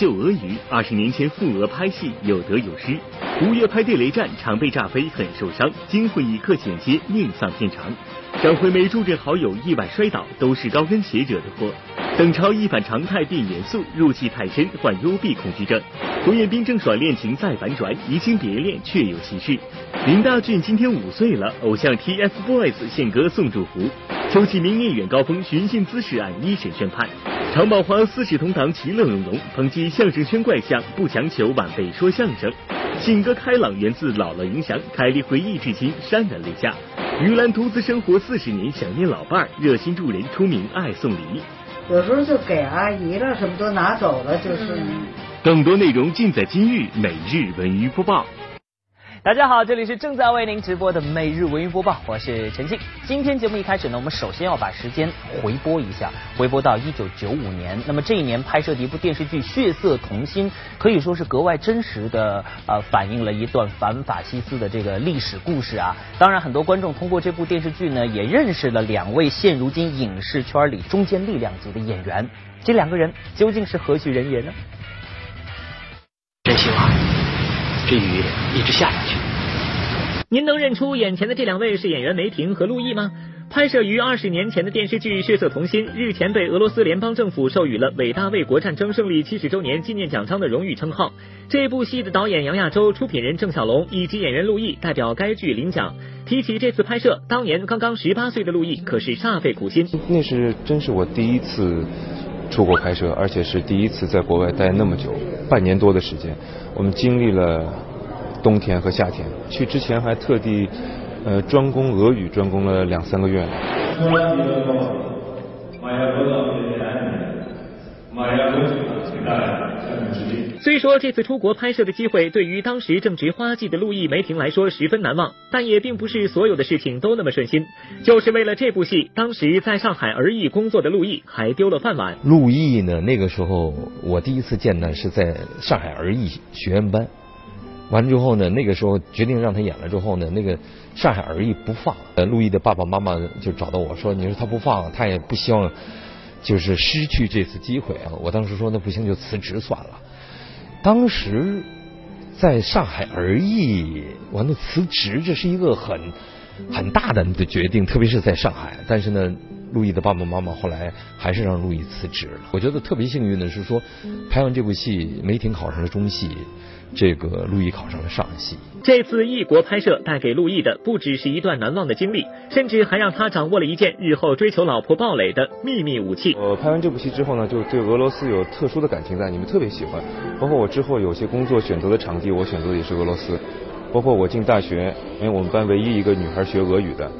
就俄语，二十年前赴俄拍戏有得有失。五月拍地雷战，常被炸飞，很受伤。惊魂一刻剪接，命丧片场。张惠妹助阵好友意外摔倒，都是高跟鞋惹的祸。邓超一反常态变严肃，入戏太深患幽闭恐惧症。胡彦斌郑爽恋情再反转，移情别恋确有其事。林大俊今天五岁了，偶像 TFBOYS 献歌送祝福。秋季名演员高峰寻衅滋事案一审宣判。常宝华四世同堂其乐融融，抨击相声圈怪象，不强求晚辈说相声。性格开朗源自姥姥影响，凯莉回忆至今潸然泪下。于兰独自生活四十年，想念老伴儿，热心助人，出名爱送礼。有时候就给阿姨了，什么都拿走了，就是。更多内容尽在今日每日文娱播报。大家好，这里是正在为您直播的每日文娱播报，我是陈静。今天节目一开始呢，我们首先要把时间回拨一下，回拨到一九九五年。那么这一年拍摄的一部电视剧《血色童心》，可以说是格外真实的呃反映了一段反法西斯的这个历史故事啊。当然，很多观众通过这部电视剧呢，也认识了两位现如今影视圈里中坚力量级的演员。这两个人究竟是何许人也呢？真希望。这雨一直下下去。您能认出眼前的这两位是演员梅婷和陆毅吗？拍摄于二十年前的电视剧《血色童心》日前被俄罗斯联邦政府授予了伟大卫国战争胜利七十周年纪念奖章的荣誉称号。这部戏的导演杨亚洲、出品人郑晓龙以及演员陆毅代表该剧领奖。提起这次拍摄，当年刚刚十八岁的陆毅可是煞费苦心。那是真是我第一次出国拍摄，而且是第一次在国外待那么久，半年多的时间。我们经历了冬天和夏天，去之前还特地呃专攻俄语，专攻了两三个月。虽说这次出国拍摄的机会对于当时正值花季的陆毅梅婷来说十分难忘，但也并不是所有的事情都那么顺心。就是为了这部戏，当时在上海儿艺工作的陆毅还丢了饭碗。陆毅呢，那个时候我第一次见呢是在上海儿艺学院班，完了之后呢，那个时候决定让他演了之后呢，那个上海儿艺不放。呃，陆毅的爸爸妈妈就找到我说：“你说他不放，他也不希望就是失去这次机会啊。”我当时说：“那不行，就辞职算了。”当时在上海而艺，完了辞职，这是一个很很大胆的决定，特别是在上海。但是呢，陆毅的爸爸妈妈后来还是让陆毅辞职了。我觉得特别幸运的是说，拍完这部戏，梅婷考上了中戏。这个陆毅考上了上戏。这次异国拍摄带给陆毅的不只是一段难忘的经历，甚至还让他掌握了一件日后追求老婆鲍蕾的秘密武器。我拍完这部戏之后呢，就对俄罗斯有特殊的感情在，你们特别喜欢。包括我之后有些工作选择的场地，我选择的也是俄罗斯。包括我进大学，因为我们班唯一一个女孩学俄语的，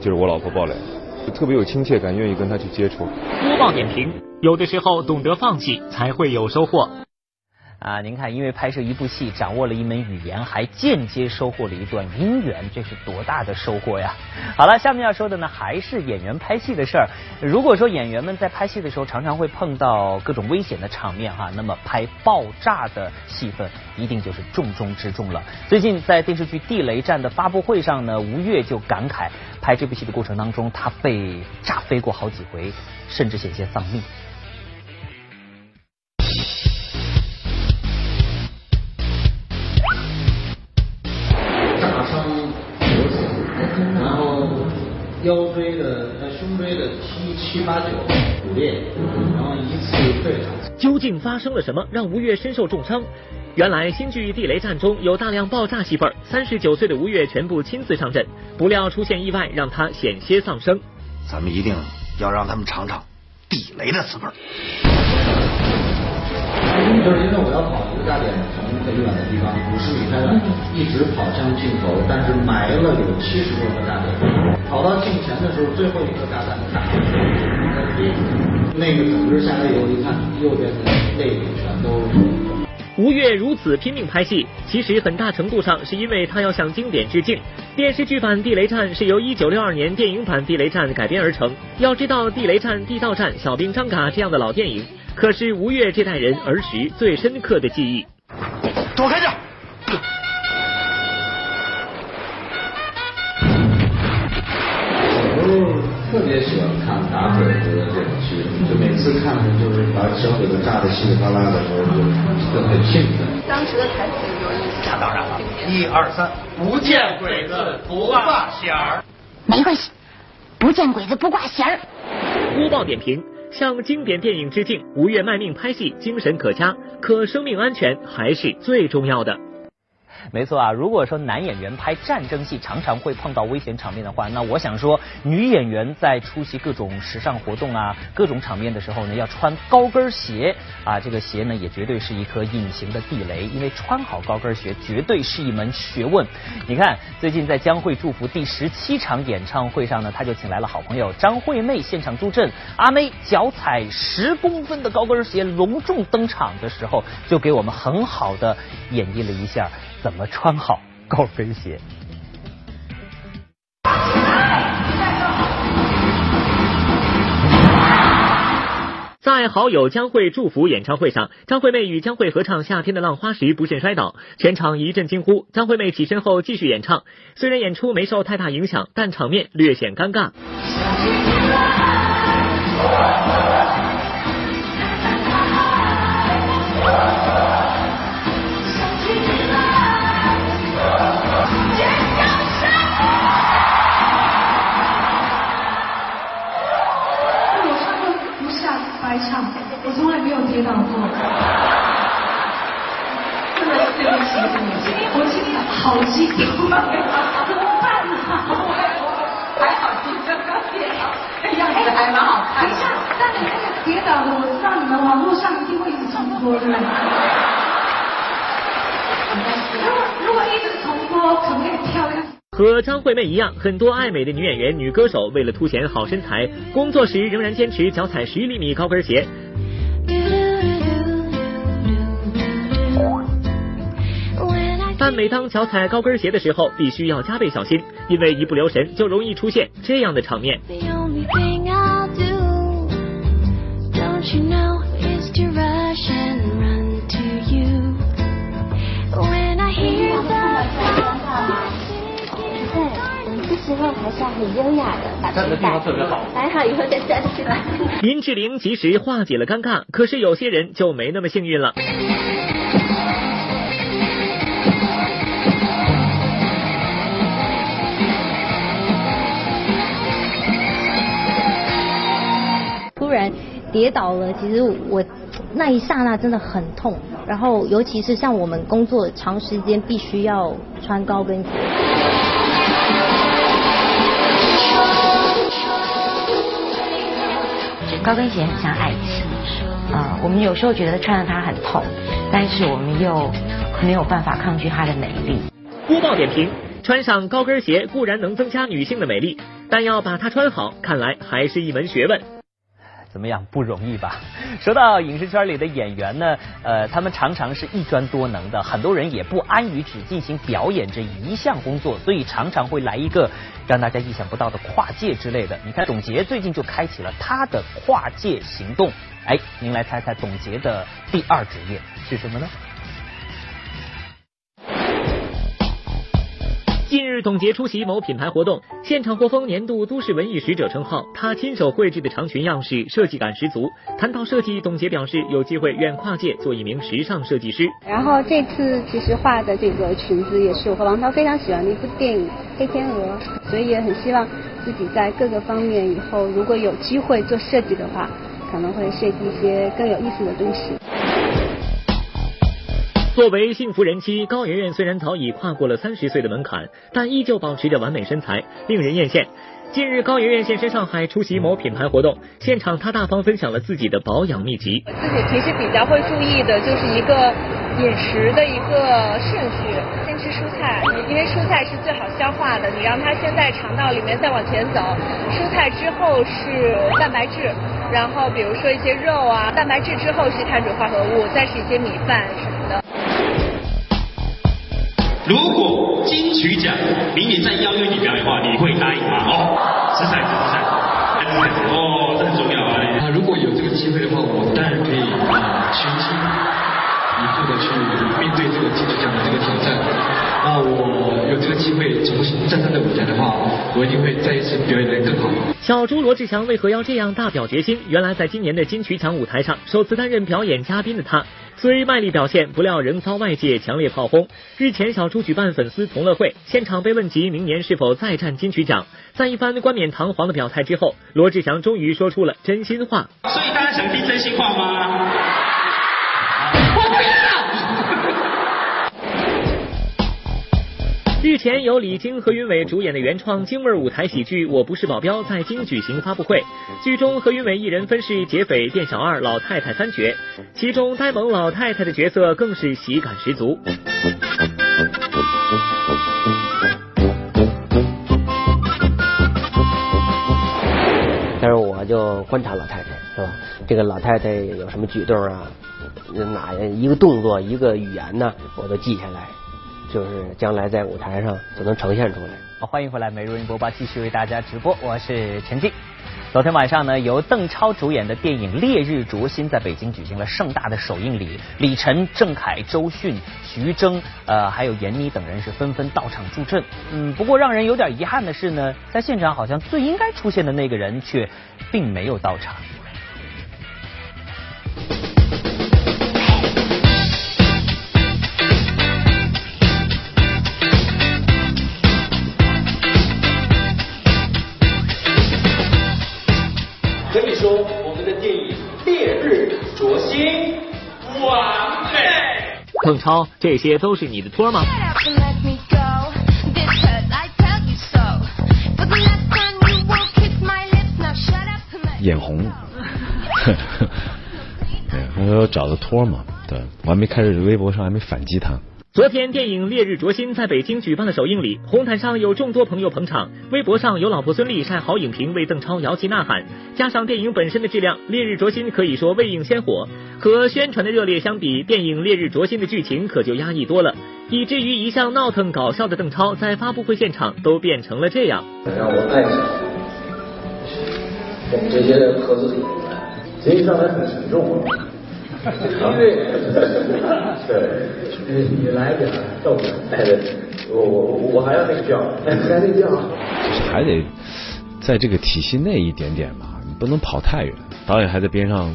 就是我老婆鲍蕾，就特别有亲切感，愿意跟她去接触。播报点评：有的时候懂得放弃，才会有收获。啊，您看，因为拍摄一部戏，掌握了一门语言，还间接收获了一段姻缘，这是多大的收获呀！好了，下面要说的呢，还是演员拍戏的事儿。如果说演员们在拍戏的时候，常常会碰到各种危险的场面哈，那么拍爆炸的戏份，一定就是重中之重了。最近在电视剧《地雷战》的发布会上呢，吴越就感慨，拍这部戏的过程当中，他被炸飞过好几回，甚至险些丧命。七八九骨裂，然后一次退场。究竟发生了什么，让吴越身受重伤？原来新剧《地雷战》中有大量爆炸戏份，三十九岁的吴越全部亲自上阵，不料出现意外，让他险些丧生。咱们一定要让他们尝尝地雷的滋味。就是因为我要跑一个炸点，从很远的地方五十米开外，一直跑向镜头，但是埋了有七十多个炸点。跑到镜前的时候，最后一个炸弹打在那个整个下来以后一看，右边的肋骨全都。吴越如此拼命拍戏，其实很大程度上是因为他要向经典致敬。电视剧版《地雷战》是由一九六二年电影版《地雷战》改编而成。要知道，《地雷战》《地道战》《小兵张嘎》这样的老电影。可是吴越这代人儿时最深刻的记忆。躲开点！哦，特别喜欢看打鬼子的这种剧，就每次看着就是把小鬼子炸的稀里哗啦的时候，就很兴奋。当时的台词有意思。那当然了，一二三，不见鬼子不挂弦儿。没关系，不见鬼子不挂弦儿。播报点评：向经典电影致敬，吴越卖命拍戏，精神可嘉，可生命安全还是最重要的。没错啊，如果说男演员拍战争戏常常会碰到危险场面的话，那我想说，女演员在出席各种时尚活动啊、各种场面的时候呢，要穿高跟鞋啊，这个鞋呢也绝对是一颗隐形的地雷，因为穿好高跟鞋绝对是一门学问。你看，最近在江蕙祝福第十七场演唱会上呢，他就请来了好朋友张惠妹现场助阵，阿妹脚踩十公分的高跟鞋隆重登场的时候，就给我们很好的演绎了一下。怎么穿好高跟鞋？在好友将会祝福演唱会上，张惠妹与将会合唱《夏天的浪花》时不慎摔倒，全场一阵惊呼。张惠妹起身后继续演唱，虽然演出没受太大影响，但场面略显尴尬。从来没有跌倒过。真的是对不起，我今天好激动，怎么办呢？还好今天刚跌倒，样子还蛮好看。等一下，但你那个跌倒的，我知道你们网络上一定会一直重播，对吧？如果如果一直重播，可不可以漂亮？和张惠妹一样，很多爱美的女演员、女歌手为了凸显好身材，工作时仍然坚持脚踩十厘米高跟鞋。但每当脚踩高跟鞋的时候，必须要加倍小心，因为一不留神就容易出现这样的场面。之后还是要很优雅的，站的地方特别好，还好以后再站起来。林志玲及时化解了尴尬，可是有些人就没那么幸运了。突然跌倒了，其实我那一刹那真的很痛，然后尤其是像我们工作长时间必须要穿高跟鞋。高跟鞋很像爱情，啊，我们有时候觉得穿上它很痛，但是我们又没有办法抗拒它的美丽。播报点评：穿上高跟鞋固然能增加女性的美丽，但要把它穿好，看来还是一门学问。怎么样？不容易吧？说到影视圈里的演员呢，呃，他们常常是一专多能的，很多人也不安于只进行表演这一项工作，所以常常会来一个让大家意想不到的跨界之类的。你看，董洁最近就开启了他的跨界行动。哎，您来猜猜董洁的第二职业是什么呢？近日，董洁出席某品牌活动，现场获封年度都市文艺使者称号。她亲手绘制的长裙样式设计感十足。谈到设计，董洁表示有机会愿跨界做一名时尚设计师。然后这次其实画的这个裙子也是我和王涛非常喜欢的一部电影《黑天鹅》，所以也很希望自己在各个方面以后如果有机会做设计的话，可能会设计一些更有意思的东西。作为幸福人妻，高圆圆虽然早已跨过了三十岁的门槛，但依旧保持着完美身材，令人艳羡。近日，高圆圆现身上海出席某品牌活动，现场她大方分享了自己的保养秘籍。自己平时比较会注意的就是一个饮食的一个顺序，先吃蔬菜，因为蔬菜是最好消化的，你让它先在肠道里面再往前走。蔬菜之后是蛋白质，然后比如说一些肉啊，蛋白质之后是碳水化合物，再是一些米饭什么的。如果金曲奖明年再邀约你表演的话，你会答应吗？哦，是赛，是赛，哦，这很重要啊！啊，如果有这个机会的话，我当然可以啊，全心以赴的去面对这个金曲奖的这个挑战。那我有这个机会重新站上的舞台的话，我一定会再一次表演的更好。小猪罗志祥为何要这样大表决心？原来在今年的金曲奖舞台上，首次担任表演嘉宾的他，虽卖力表现，不料仍遭外界强烈炮轰。日前，小猪举办粉丝同乐会，现场被问及明年是否再战金曲奖，在一番冠冕堂皇的表态之后，罗志祥终于说出了真心话。所以大家想听真心话吗？日前，由李菁、何云伟主演的原创京味舞台喜剧《我不是保镖》在京举行发布会。剧中，何云伟一人分饰劫匪、店小二、老太太三角，其中呆萌老太太的角色更是喜感十足。但是我就观察老太太，是吧？这个老太太有什么举动啊？哪一个动作、一个语言呢？我都记下来。就是将来在舞台上就能呈现出来。好，欢迎回来，每日云播报继续为大家直播，我是陈静。昨天晚上呢，由邓超主演的电影《烈日灼心》在北京举行了盛大的首映礼，李晨、郑恺、周迅、徐峥，呃，还有闫妮等人是纷纷到场助阵。嗯，不过让人有点遗憾的是呢，在现场好像最应该出现的那个人却并没有到场。邓超，这些都是你的托吗？眼红，对，我找的托嘛，对我还没开始微博上还没反击他。昨天电影《烈日灼心》在北京举办的首映礼，红毯上有众多朋友捧场，微博上有老婆孙俪晒好影评为邓超摇旗呐喊，加上电影本身的质量，《烈日灼心》可以说未映先火。和宣传的热烈相比，电影《烈日灼心》的剧情可就压抑多了，以至于一向闹腾搞笑的邓超在发布会现场都变成了这样。让我爱上我们这些合资的演员，实际上还很沉重。因为对，你你来点逗点，哎对，我我我还要那个调，还那个调，还得在这个体系内一点点嘛，你不能跑太远。导演还在边上，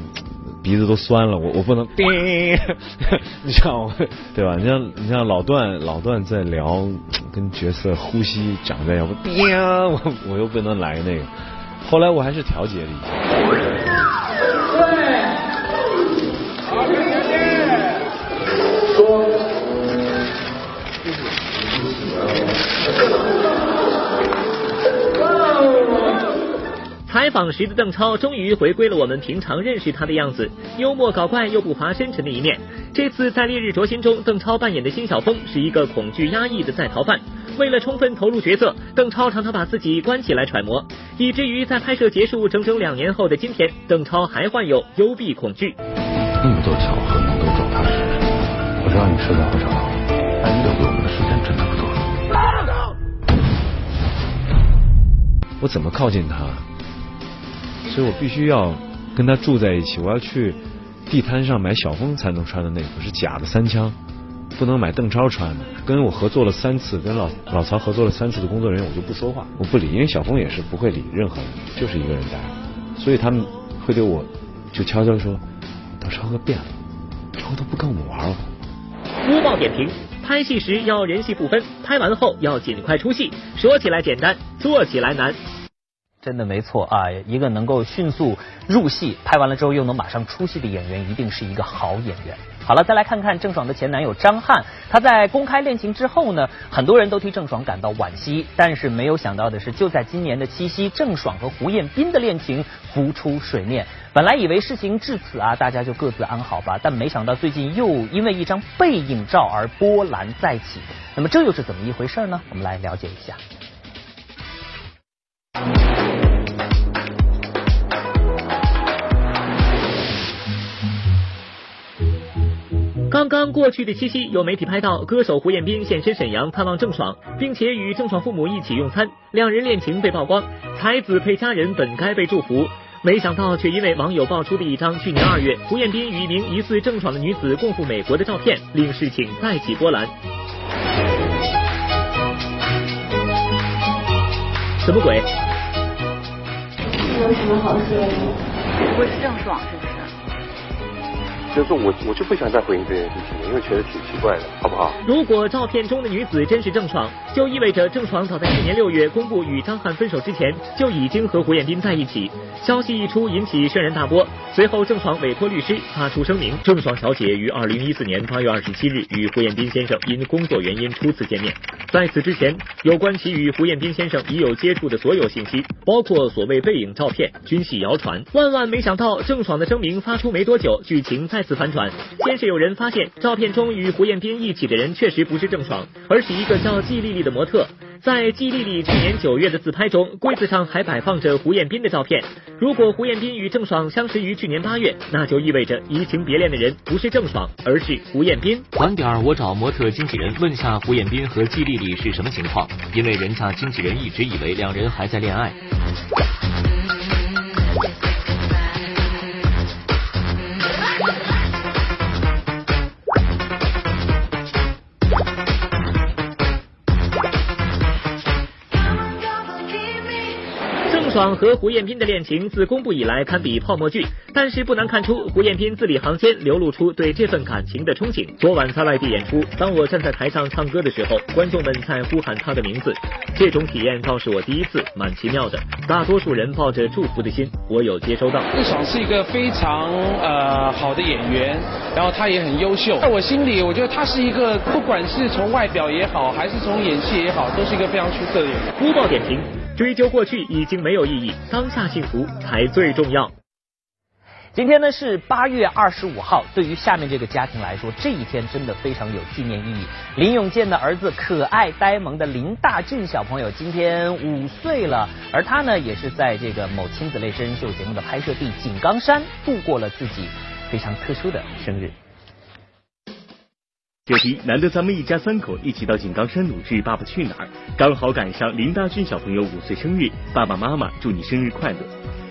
鼻子都酸了，我我不能，你像我 对吧？你像你像老段老段在聊跟角色呼吸长在要不，我 我又不能来那个，后来我还是调节了一下。采访时的邓超终于回归了我们平常认识他的样子，幽默搞怪又不乏深沉的一面。这次在《烈日灼心》中，邓超扮演的辛晓峰是一个恐惧压抑的在逃犯。为了充分投入角色，邓超常常把自己关起来揣摩，以至于在拍摄结束整整两年后的今天，邓超还患有幽闭恐惧。那么多巧合能够找他时，我知道你迟早会找到我，但留给我们的时间真的不多。我怎么靠近他？所以我必须要跟他住在一起。我要去地摊上买小峰才能穿的内裤，是假的三枪，不能买邓超穿的。跟我合作了三次，跟老老曹合作了三次的工作人员，我就不说话，我不理，因为小峰也是不会理任何人，就是一个人待。所以他们会对我就悄悄说。邓超哥变了，超哥都不跟我们玩了。播报点评：拍戏时要人戏不分，拍完后要尽快出戏。说起来简单，做起来难。真的没错啊，一个能够迅速入戏，拍完了之后又能马上出戏的演员，一定是一个好演员。好了，再来看看郑爽的前男友张翰。他在公开恋情之后呢，很多人都替郑爽感到惋惜。但是没有想到的是，就在今年的七夕，郑爽和胡彦斌的恋情浮出水面。本来以为事情至此啊，大家就各自安好吧。但没想到最近又因为一张背影照而波澜再起。那么这又是怎么一回事呢？我们来了解一下。刚刚过去的七夕，有媒体拍到歌手胡彦斌现身沈阳探望郑爽，并且与郑爽父母一起用餐，两人恋情被曝光，才子配佳人本该被祝福，没想到却因为网友爆出的一张去年二月胡彦斌与一名疑似郑爽的女子共赴美国的照片，令事情再起波澜。什么鬼？有什么好说的？不会是郑爽是？就是我，我就不想再回应这件事情，因为觉得挺奇怪的，好不好？如果照片中的女子真是郑爽，就意味着郑爽早在去年六月公布与张翰分手之前，就已经和胡彦斌在一起。消息一出，引起轩然大波。随后，郑爽委托律师发出声明：郑爽小姐于二零一四年八月二十七日与胡彦斌先生因工作原因初次见面，在此之前，有关其与胡彦斌先生已有接触的所有信息，包括所谓背影照片，均系谣传。万万没想到，郑爽的声明发出没多久，剧情再。次反转，先是有人发现照片中与胡彦斌一起的人确实不是郑爽，而是一个叫季丽丽的模特。在季丽丽去年九月的自拍中，柜子上还摆放着胡彦斌的照片。如果胡彦斌与郑爽相识于去年八月，那就意味着移情别恋的人不是郑爽，而是胡彦斌。晚点我找模特经纪人问下胡彦斌和季丽丽是什么情况，因为人家经纪人一直以为两人还在恋爱。爽和胡彦斌的恋情自公布以来堪比泡沫剧，但是不难看出胡彦斌字里行间流露出对这份感情的憧憬。昨晚在外地演出，当我站在台上唱歌的时候，观众们在呼喊他的名字，这种体验倒是我第一次，蛮奇妙的。大多数人抱着祝福的心，我有接收到。郑爽是一个非常呃好的演员，然后他也很优秀，在我心里，我觉得他是一个不管是从外表也好，还是从演戏也好，都是一个非常出色的演员。播报点评。追究过去已经没有意义，当下幸福才最重要。今天呢是八月二十五号，对于下面这个家庭来说，这一天真的非常有纪念意义。林永健的儿子可爱呆萌的林大俊小朋友今天五岁了，而他呢也是在这个某亲子类真人秀节目的拍摄地井冈山度过了自己非常特殊的生日。这题难得咱们一家三口一起到井冈山录制《爸爸去哪儿》，刚好赶上林大俊小朋友五岁生日，爸爸妈妈祝你生日快乐。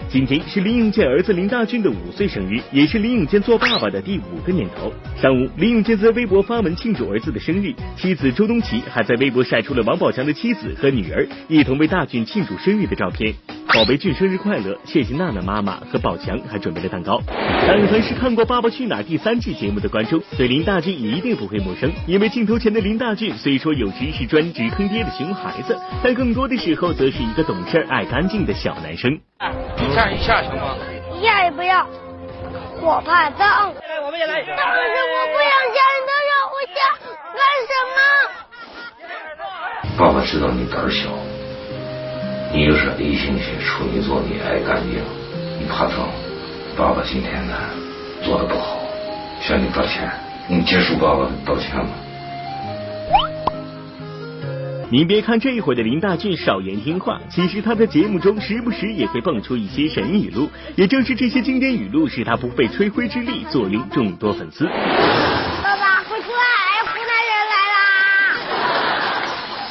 今天是林永健儿子林大俊的五岁生日，也是林永健做爸爸的第五个年头。上午，林永健在微博发文庆祝儿子的生日，妻子周冬琪还在微博晒出了王宝强的妻子和女儿一同为大俊庆祝生日的照片。宝贝俊生日快乐！谢谢娜娜妈妈和宝强还准备了蛋糕。但凡是看过《爸爸去哪儿》第三季节目的观众，对林大俊一定不会陌生，因为镜头前的林大俊虽说有时是专职坑爹的熊孩子，但更多的时候则是一个懂事、爱干净的小男生。一下一下行吗？一下也不要，我怕脏。来，我们也来。但是我不想家人都让我想干什么？爸爸知道你胆小，你又是 A 型血处女座，你爱干净，你怕脏。爸爸今天呢做的不好，向你道歉。你接受爸爸的道歉吗？您别看这一会的林大俊少言听话，其实他在节目中时不时也会蹦出一些神语录。也正是这些经典语录，使他不费吹灰之力坐拥众多粉丝。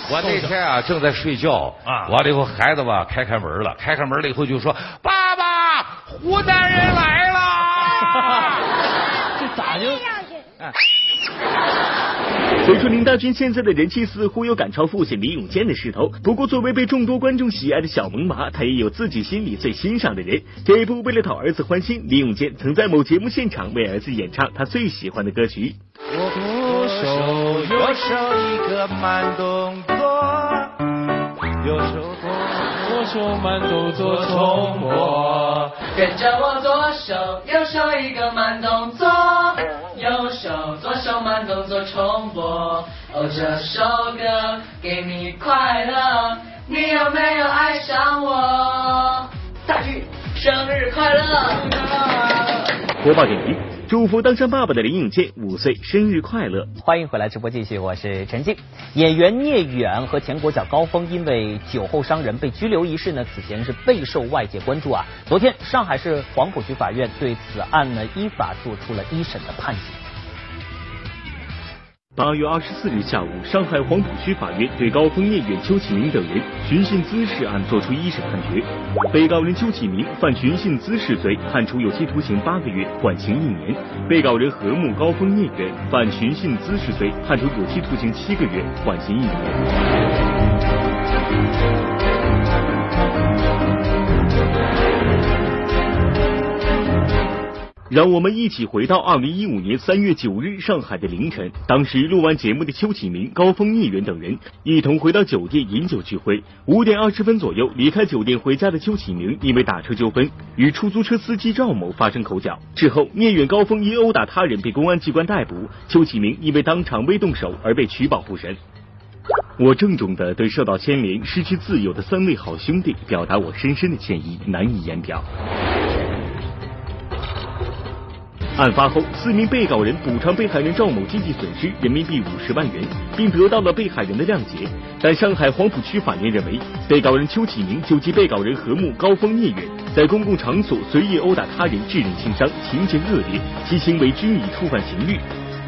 我那天啊正在睡觉啊，完了以后孩子吧开开门了，开开门了以后就说：“爸爸，湖南人来了。”这咋就？虽说林大军现在的人气似乎有赶超父亲李永健的势头，不过作为被众多观众喜爱的小萌娃，他也有自己心里最欣赏的人。这一部为了讨儿子欢心，李永健曾在某节目现场为儿子演唱他最喜欢的歌曲。我左手右手一个慢动作，右手左手慢动作重播，跟着我左手右手一个慢动作。右手左手慢动作重播，哦，这首歌给你快乐，你有没有爱上我？大剧生日快乐！播报点评：祝福当上爸爸的林永健五岁生日快乐！欢迎回来直播继续，我是陈静。演员聂远和前国脚高峰因为酒后伤人被拘留一事呢，此前是备受外界关注啊。昨天，上海市黄浦区法院对此案呢依法作出了一审的判决。八月二十四日下午，上海黄浦区法院对高峰、聂远、邱启明等人寻衅滋事案作出一审判决。被告人邱启明犯寻衅滋事罪，判处有期徒刑八个月，缓刑一年；被告人何木、高峰、聂远犯寻衅滋事罪，判处有期徒刑七个月，缓刑一年。让我们一起回到二零一五年三月九日上海的凌晨，当时录完节目的邱启明、高峰、聂远等人一同回到酒店饮酒聚会。五点二十分左右离开酒店回家的邱启明，因为打车纠纷与出租车司机赵某发生口角，之后聂远、高峰因殴打他人被公安机关逮捕，邱启明因为当场未动手而被取保候审。我郑重的对受到牵连、失去自由的三位好兄弟表达我深深的歉意，难以言表。案发后，四名被告人补偿被害人赵某经济损失人民币五十万元，并得到了被害人的谅解。但上海黄浦区法院认为，被告人邱启明就其被告人何木、高峰、聂远在公共场所随意殴打他人致人轻伤，情节恶劣，其行为均已触犯刑律，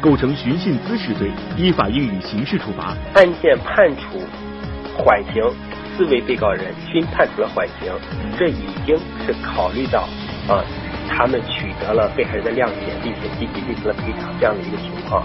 构成寻衅滋事罪，依法应予刑事处罚。案件判处缓刑，四位被告人均判处了缓刑，这已经是考虑到啊。他们取得了被害人的谅解，并且积极进行了赔偿这样的一个情况。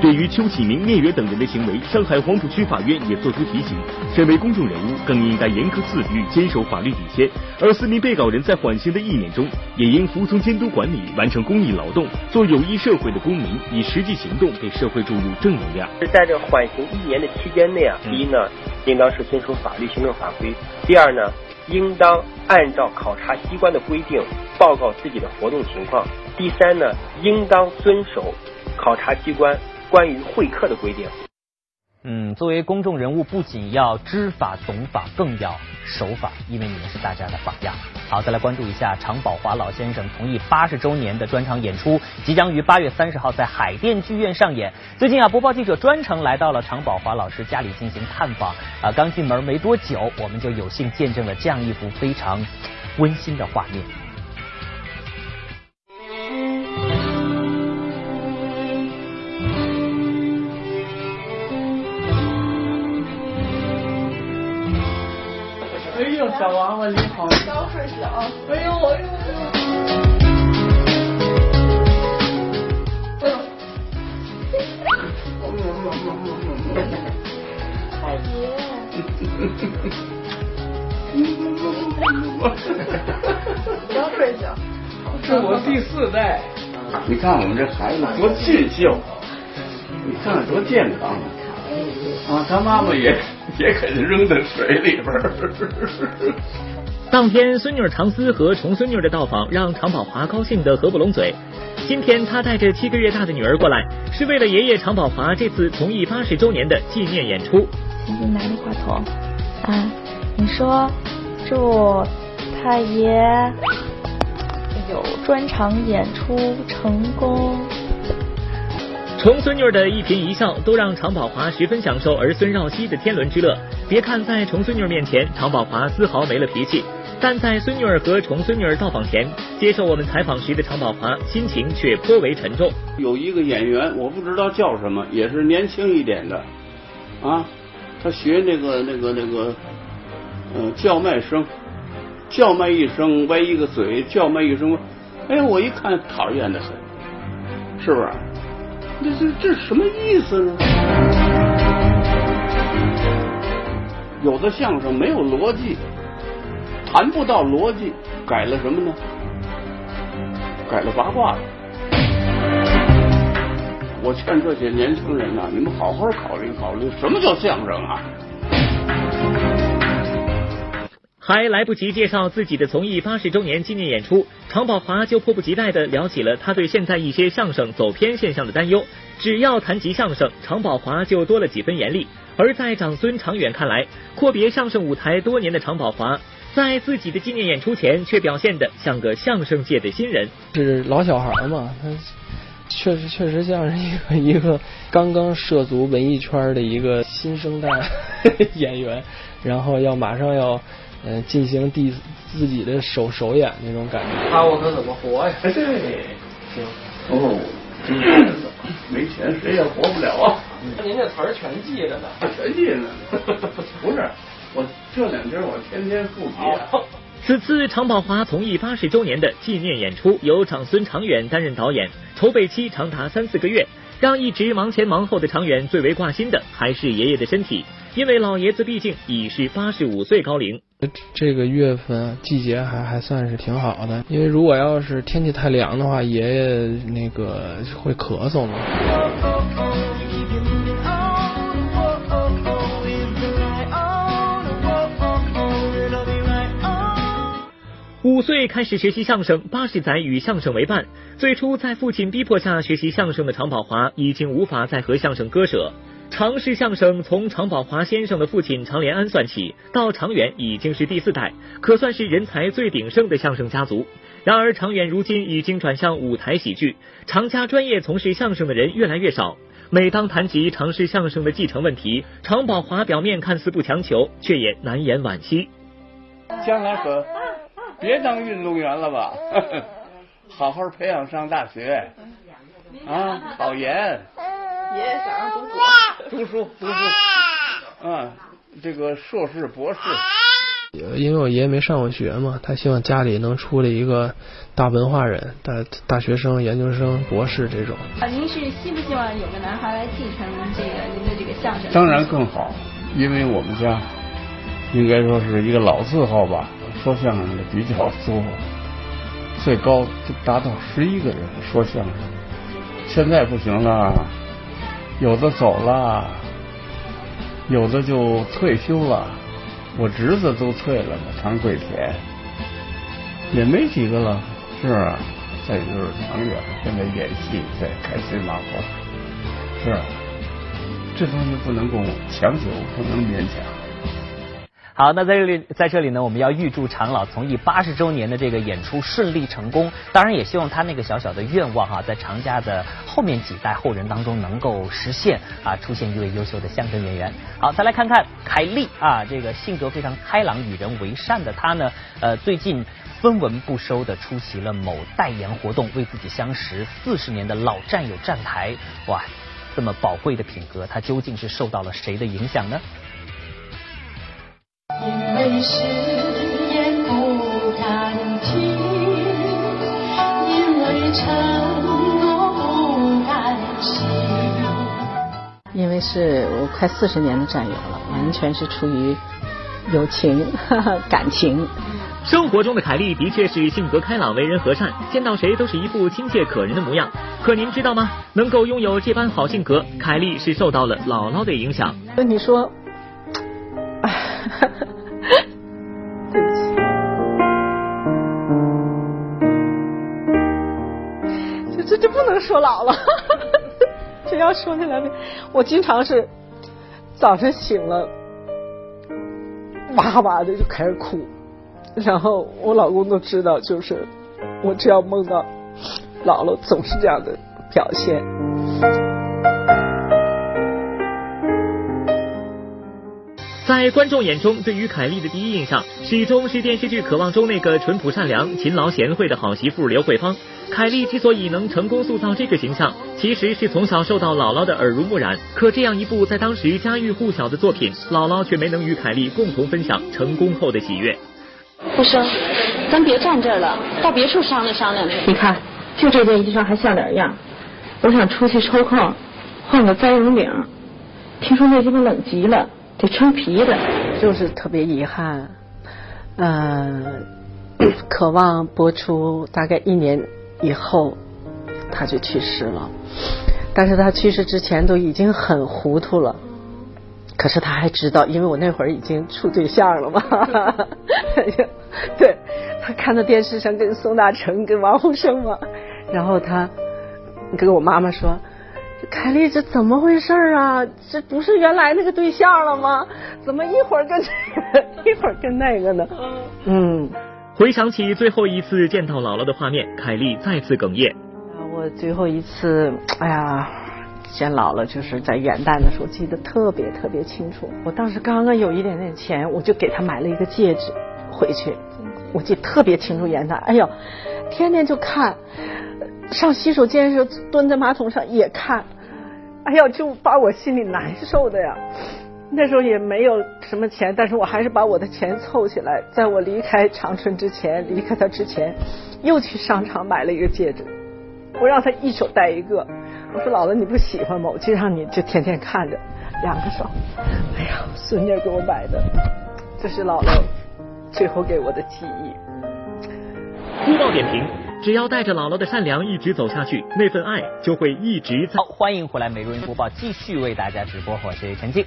对于邱启明、聂远等人的行为，上海黄浦区法院也作出提醒：身为公众人物，更应该严格自律，坚守法律底线。而四名被告人在缓刑的一年中，也应服从监督管理，完成公益劳动，做有益社会的公民，以实际行动给社会注入正能量。在这缓刑一年的期间内啊，第一呢，应当是遵守法律行政法规；第二呢。应当按照考察机关的规定报告自己的活动情况。第三呢，应当遵守考察机关关于会客的规定。嗯，作为公众人物，不仅要知法懂法，更要守法，因为你们是大家的榜样。好，再来关注一下常宝华老先生同意八十周年的专场演出，即将于八月三十号在海淀剧院上演。最近啊，播报记者专程来到了常宝华老师家里进行探访啊，刚进门没多久，我们就有幸见证了这样一幅非常温馨的画面。小娃娃你好，小水小，哎呦哎呦哎呦，太爷，小水小，这我第四代，你看我们这孩子多俊秀，你看多健康。啊，他妈妈也也给他扔在水里边儿。当天，孙女常思和重孙女的到访让常宝华高兴得合不拢嘴。今天他带着七个月大的女儿过来，是为了爷爷常宝华这次从艺八十周年的纪念演出。请你拿着话筒啊，你说祝太爷有专场演出成功。重孙女的一颦一笑都让常宝华十分享受儿孙绕膝的天伦之乐。别看在重孙女面前，常宝华丝毫没了脾气，但在孙女儿和重孙女儿到访前，接受我们采访时的常宝华心情却颇为沉重。有一个演员，我不知道叫什么，也是年轻一点的，啊，他学那个那个那个，嗯，叫卖声，叫卖一声歪一个嘴，叫卖一声，哎，我一看讨厌的很，是不是？这这这什么意思呢？有的相声没有逻辑，谈不到逻辑，改了什么呢？改了八卦了。我劝这些年轻人呐，你们好好考虑考虑，什么叫相声啊？还来不及介绍自己的从艺八十周年纪念演出，常宝华就迫不及待的聊起了他对现在一些相声走偏现象的担忧。只要谈及相声，常宝华就多了几分严厉。而在长孙长远看来，阔别相声舞台多年的常宝华，在自己的纪念演出前却表现的像个相声界的新人。是老小孩嘛，他确实确实像是一个 一个刚刚涉足文艺圈的一个新生代 演员，然后要马上要。嗯，进行第自己的首首演那种感觉。他我可怎么活呀？对，行。哦，没钱谁也活不了啊。那您这词儿全记着呢，全记着呢。不是，我这两天我天天复习。此次常宝华从艺八十周年的纪念演出，由长孙长远担任导演，筹备期长达三四个月。让一直忙前忙后的长远最为挂心的，还是爷爷的身体。因为老爷子毕竟已是八十五岁高龄。这个月份季节还还算是挺好的，因为如果要是天气太凉的话，爷爷那个会咳嗽嘛。五岁开始学习相声，八十载与相声为伴。最初在父亲逼迫下学习相声的常宝华，已经无法再和相声割舍。常氏相声从常宝华先生的父亲常连安算起，到常远已经是第四代，可算是人才最鼎盛的相声家族。然而常远如今已经转向舞台喜剧，常家专业从事相声的人越来越少。每当谈及常氏相声的继承问题，常宝华表面看似不强求，却也难言惋惜。将来可。别当运动员了吧，好好培养上大学啊，考研。爷爷想让读书，读书读书，嗯，这个硕士博士。因为我爷爷没上过学嘛，他希望家里能出来一个大文化人，大大学生、研究生、博士这种。啊，您是希不希望有个男孩来继承这个您的这个相声？当然更好，因为我们家应该说是一个老字号吧。说相声的比较多，最高就达到十一个人说相声。现在不行了，有的走了，有的就退休了。我侄子都退了呢，唐贵田也没几个了。是，再就是唐远，现在演戏在开心麻花。是，这东西不能够强求，不能勉强。好，那在这里，在这里呢，我们要预祝常老从艺八十周年的这个演出顺利成功。当然，也希望他那个小小的愿望哈，在常家的后面几代后人当中能够实现啊，出现一位优秀的相声演员。好，再来看看凯丽啊，这个性格非常开朗、与人为善的她呢，呃，最近分文不收的出席了某代言活动，为自己相识四十年的老战友站台。哇，这么宝贵的品格，他究竟是受到了谁的影响呢？因为誓言不敢听，因为承诺不敢信。因为是我快四十年的战友了，完全是出于友情、感情。生活中的凯丽的确是性格开朗、为人和善，见到谁都是一副亲切可人的模样。可您知道吗？能够拥有这般好性格，凯丽是受到了姥姥的影响。跟你说。哈 哈对不起，这这就不能说老了，这要说起来，我经常是早晨醒了，哇哇的就开始哭，然后我老公都知道，就是我只要梦到姥姥，总是这样的表现。在观众眼中，对于凯丽的第一印象始终是电视剧《渴望》中那个淳朴善良、勤劳贤惠的好媳妇刘慧芳。凯丽之所以能成功塑造这个形象，其实是从小受到姥姥的耳濡目染。可这样一部在当时家喻户晓的作品，姥姥却没能与凯丽共同分享成功后的喜悦。不生，咱别站这儿了，到别处商量商量去。你看，就这件衣裳还像点样。我想出去抽空换个栽绒领，听说那地方冷极了。得穿皮的，就是特别遗憾。呃，渴望播出大概一年以后，他就去世了。但是他去世之前都已经很糊涂了，可是他还知道，因为我那会儿已经处对象了嘛。对，他看到电视上跟宋大成、跟王洪生嘛，然后他跟我妈妈说。凯丽，这怎么回事啊？这不是原来那个对象了吗？怎么一会儿跟这个，一会儿跟那个呢？嗯。回想起最后一次见到姥姥的画面，凯丽再次哽咽。我最后一次，哎呀，见姥姥就是在元旦的时候，记得特别特别清楚。我当时刚刚有一点点钱，我就给她买了一个戒指回去。我记得特别清楚，元旦，哎呦，天天就看。上洗手间的时候，蹲在马桶上也看，哎呀，就把我心里难受的呀。那时候也没有什么钱，但是我还是把我的钱凑起来，在我离开长春之前，离开他之前，又去商场买了一个戒指，我让他一手戴一个。我说姥姥你不喜欢吗？我就让你就天天看着。两个手。哎呀，孙女给我买的，这是姥姥最后给我的记忆。播报点评：只要带着姥姥的善良一直走下去，那份爱就会一直在。好，欢迎回来，美如云播报继续为大家直播，我是陈静。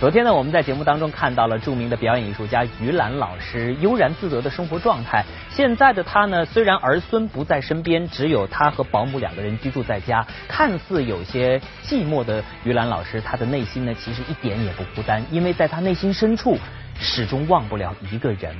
昨天呢，我们在节目当中看到了著名的表演艺术家于兰老师悠然自得的生活状态。现在的他呢，虽然儿孙不在身边，只有他和保姆两个人居住在家，看似有些寂寞的于兰老师，他的内心呢，其实一点也不孤单，因为在他内心深处，始终忘不了一个人。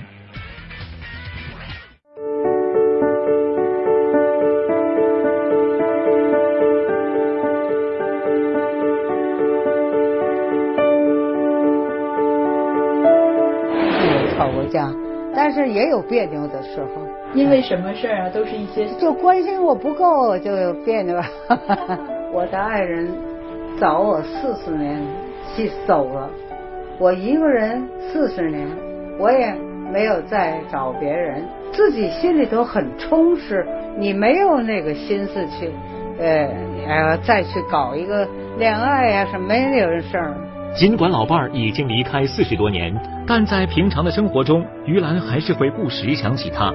是也有别扭的时候。因为什么事儿啊？都是一些就关心我不够，就有别扭。我的爱人早我四十年去走了，我一个人四十年，我也没有再找别人，自己心里头很充实。你没有那个心思去，呃呃，再去搞一个恋爱呀什么没有事儿。尽管老伴儿已经离开四十多年，但在平常的生活中，于兰还是会不时想起他。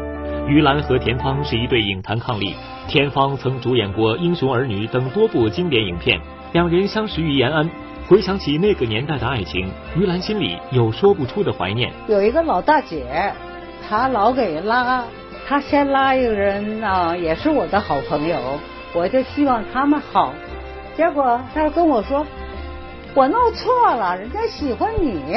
于兰和田芳是一对影坛伉俪，田芳曾主演过《英雄儿女》等多部经典影片，两人相识于延安。回想起那个年代的爱情，于兰心里有说不出的怀念。有一个老大姐，她老给拉，她先拉一个人啊，也是我的好朋友，我就希望他们好。结果她跟我说。我弄错了，人家喜欢你。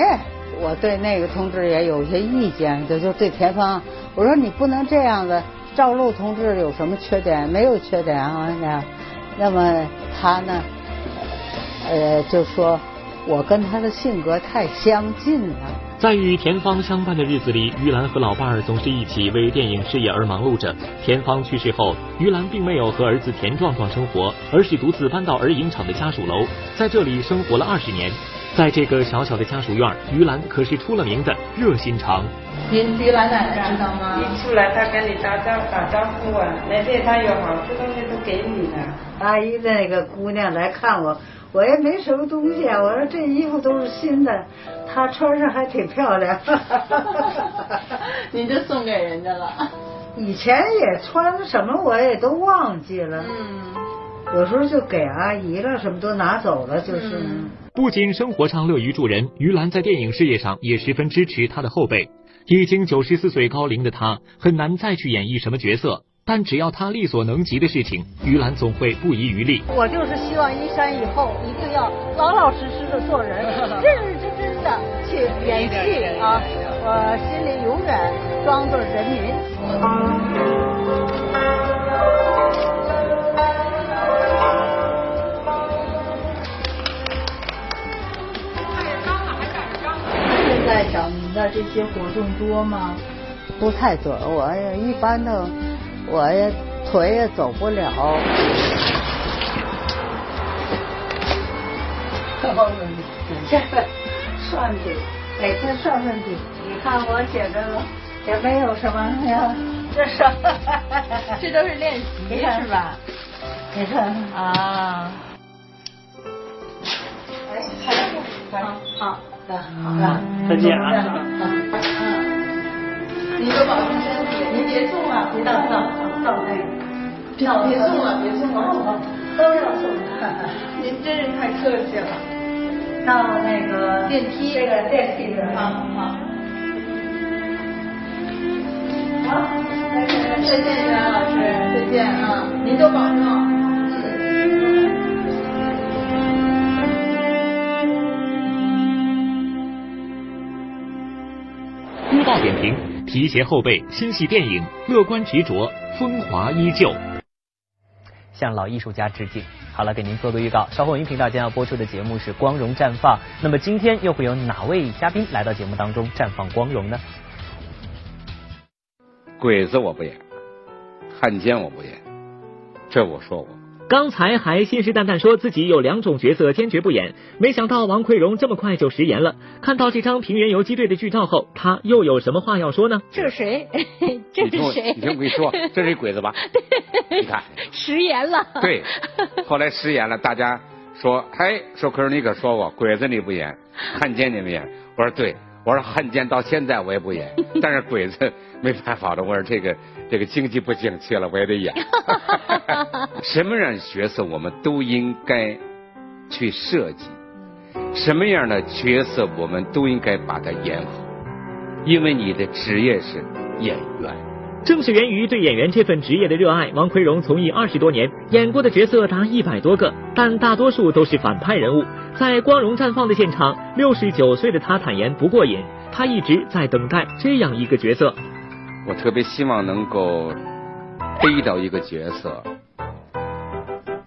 我对那个同志也有些意见，就就对田芳，我说你不能这样子。赵露同志有什么缺点？没有缺点啊，那那么他呢？呃，就说我跟他的性格太相近了。在与田芳相伴的日子里，于兰和老伴儿总是一起为电影事业而忙碌着。田芳去世后，于兰并没有和儿子田壮壮生活，而是独自搬到儿影厂的家属楼，在这里生活了二十年。在这个小小的家属院，于兰可是出了名的热心肠。您于兰奶奶知道吗？一出来他跟你打招打招呼啊，那对他有好处东西都给你了。阿姨那个姑娘来看我，我也没什么东西啊。我说这衣服都是新的，她穿上还挺漂亮。你就送给人家了。以前也穿什么我也都忘记了。嗯。有时候就给阿姨了，什么都拿走了，就是。不仅生活上乐于助人，于兰在电影事业上也十分支持她的后辈。已经九十四岁高龄的她，很难再去演绎什么角色，但只要他力所能及的事情，于兰总会不遗余力。我就是希望一山以后一定要老老实实的做人，认认真真的去演戏啊！我心里永远装着人民。现在找您的这些活动多吗？不太多，我也一般的，我也腿也走不了。这个算笔，每天算算笔。你看我写的也没有什么呀，这是，这都是练习是吧？你看啊。哎，好，好。好，再见啊！您多保重身体，您别送了，别到到到那个，别别送了，别送了，都要送。您真是太客气了。到那个电梯，这个电梯的，好好。好，再见，再见，袁老师，再见啊！您多保重。提携后辈，心系电影，乐观执着，风华依旧。向老艺术家致敬。好了，给您做个预告，稍后音频道将要播出的节目是《光荣绽放》。那么今天又会有哪位嘉宾来到节目当中绽放光荣呢？鬼子我不演，汉奸我不演，这我说过。刚才还信誓旦旦说自己有两种角色坚决不演，没想到王奎荣这么快就食言了。看到这张平原游击队的剧照后，他又有什么话要说呢？这是谁？这是谁？你听我跟你说，这是鬼子吧？你看，食言了。对，后来食言了，大家说，哎，说可是你可说过，鬼子你不演，汉奸你不演。我说对，我说汉奸到现在我也不演，但是鬼子没办法了。我说这个这个经济不景气了，我也得演。什么样的角色我们都应该去设计，什么样的角色我们都应该把它演好，因为你的职业是演员。正是源于对演员这份职业的热爱，王奎荣从艺二十多年，演过的角色达一百多个，但大多数都是反派人物。在光荣绽放的现场，六十九岁的他坦言不过瘾，他一直在等待这样一个角色。我特别希望能够逮到一个角色，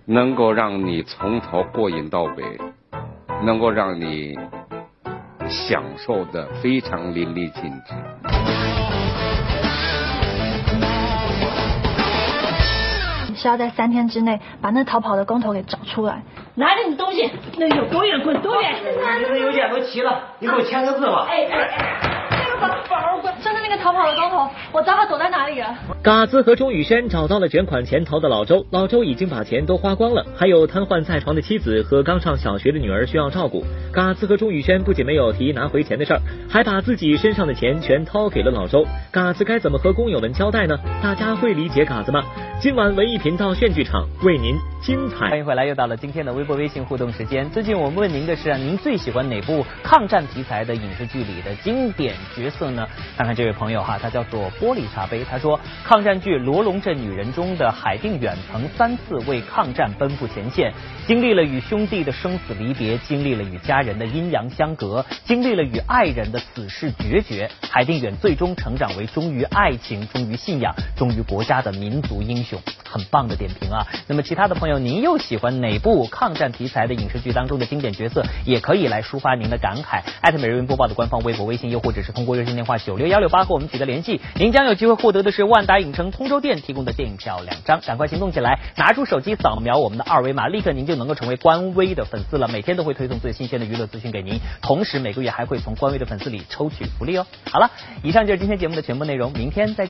能够让你从头过瘾到尾，能够让你享受的非常淋漓尽致。你是要在三天之内把那逃跑的工头给找出来。拿着你东西，那有多远滚多远。你的邮件都齐了，你给我签个字吧。哎哎哎，这个宝宝，就是那个逃跑的光头，我知道他躲在哪里了。嘎子和钟宇轩找到了卷款潜逃的老周，老周已经把钱都花光了，还有瘫痪在床的妻子和刚上小学的女儿需要照顾。嘎子和钟宇轩不仅没有提拿回钱的事儿，还把自己身上的钱全掏给了老周。嘎子该怎么和工友们交代呢？大家会理解嘎子吗？今晚文艺频道炫剧场为您精彩。欢迎回来，又到了今天的微博、微信互动时间。最近我们问您的是啊，您最喜欢哪部抗战题材的影视剧里的经典角色呢？呢看看这位朋友哈，他叫做玻璃茶杯，他说抗战剧《罗龙镇女人》中的海定远曾三次为抗战奔赴前线，经历了与兄弟的生死离别，经历了与家人的阴阳相隔，经历了与爱人的死世决绝。海定远最终成长为忠于爱情、忠于信仰、忠于国家的民族英雄。很棒的点评啊！那么其他的朋友，您又喜欢哪部抗战题材的影视剧当中的经典角色？也可以来抒发您的感慨。艾特每日云播报的官方微博、微信，又或者是通过热线电话九六幺六八和我们取得联系。您将有机会获得的是万达影城通州店提供的电影票两张，赶快行动起来，拿出手机扫描我们的二维码，立刻您就能够成为官微的粉丝了。每天都会推送最新鲜的娱乐资讯给您，同时每个月还会从官微的粉丝里抽取福利哦。好了，以上就是今天节目的全部内容，明天再。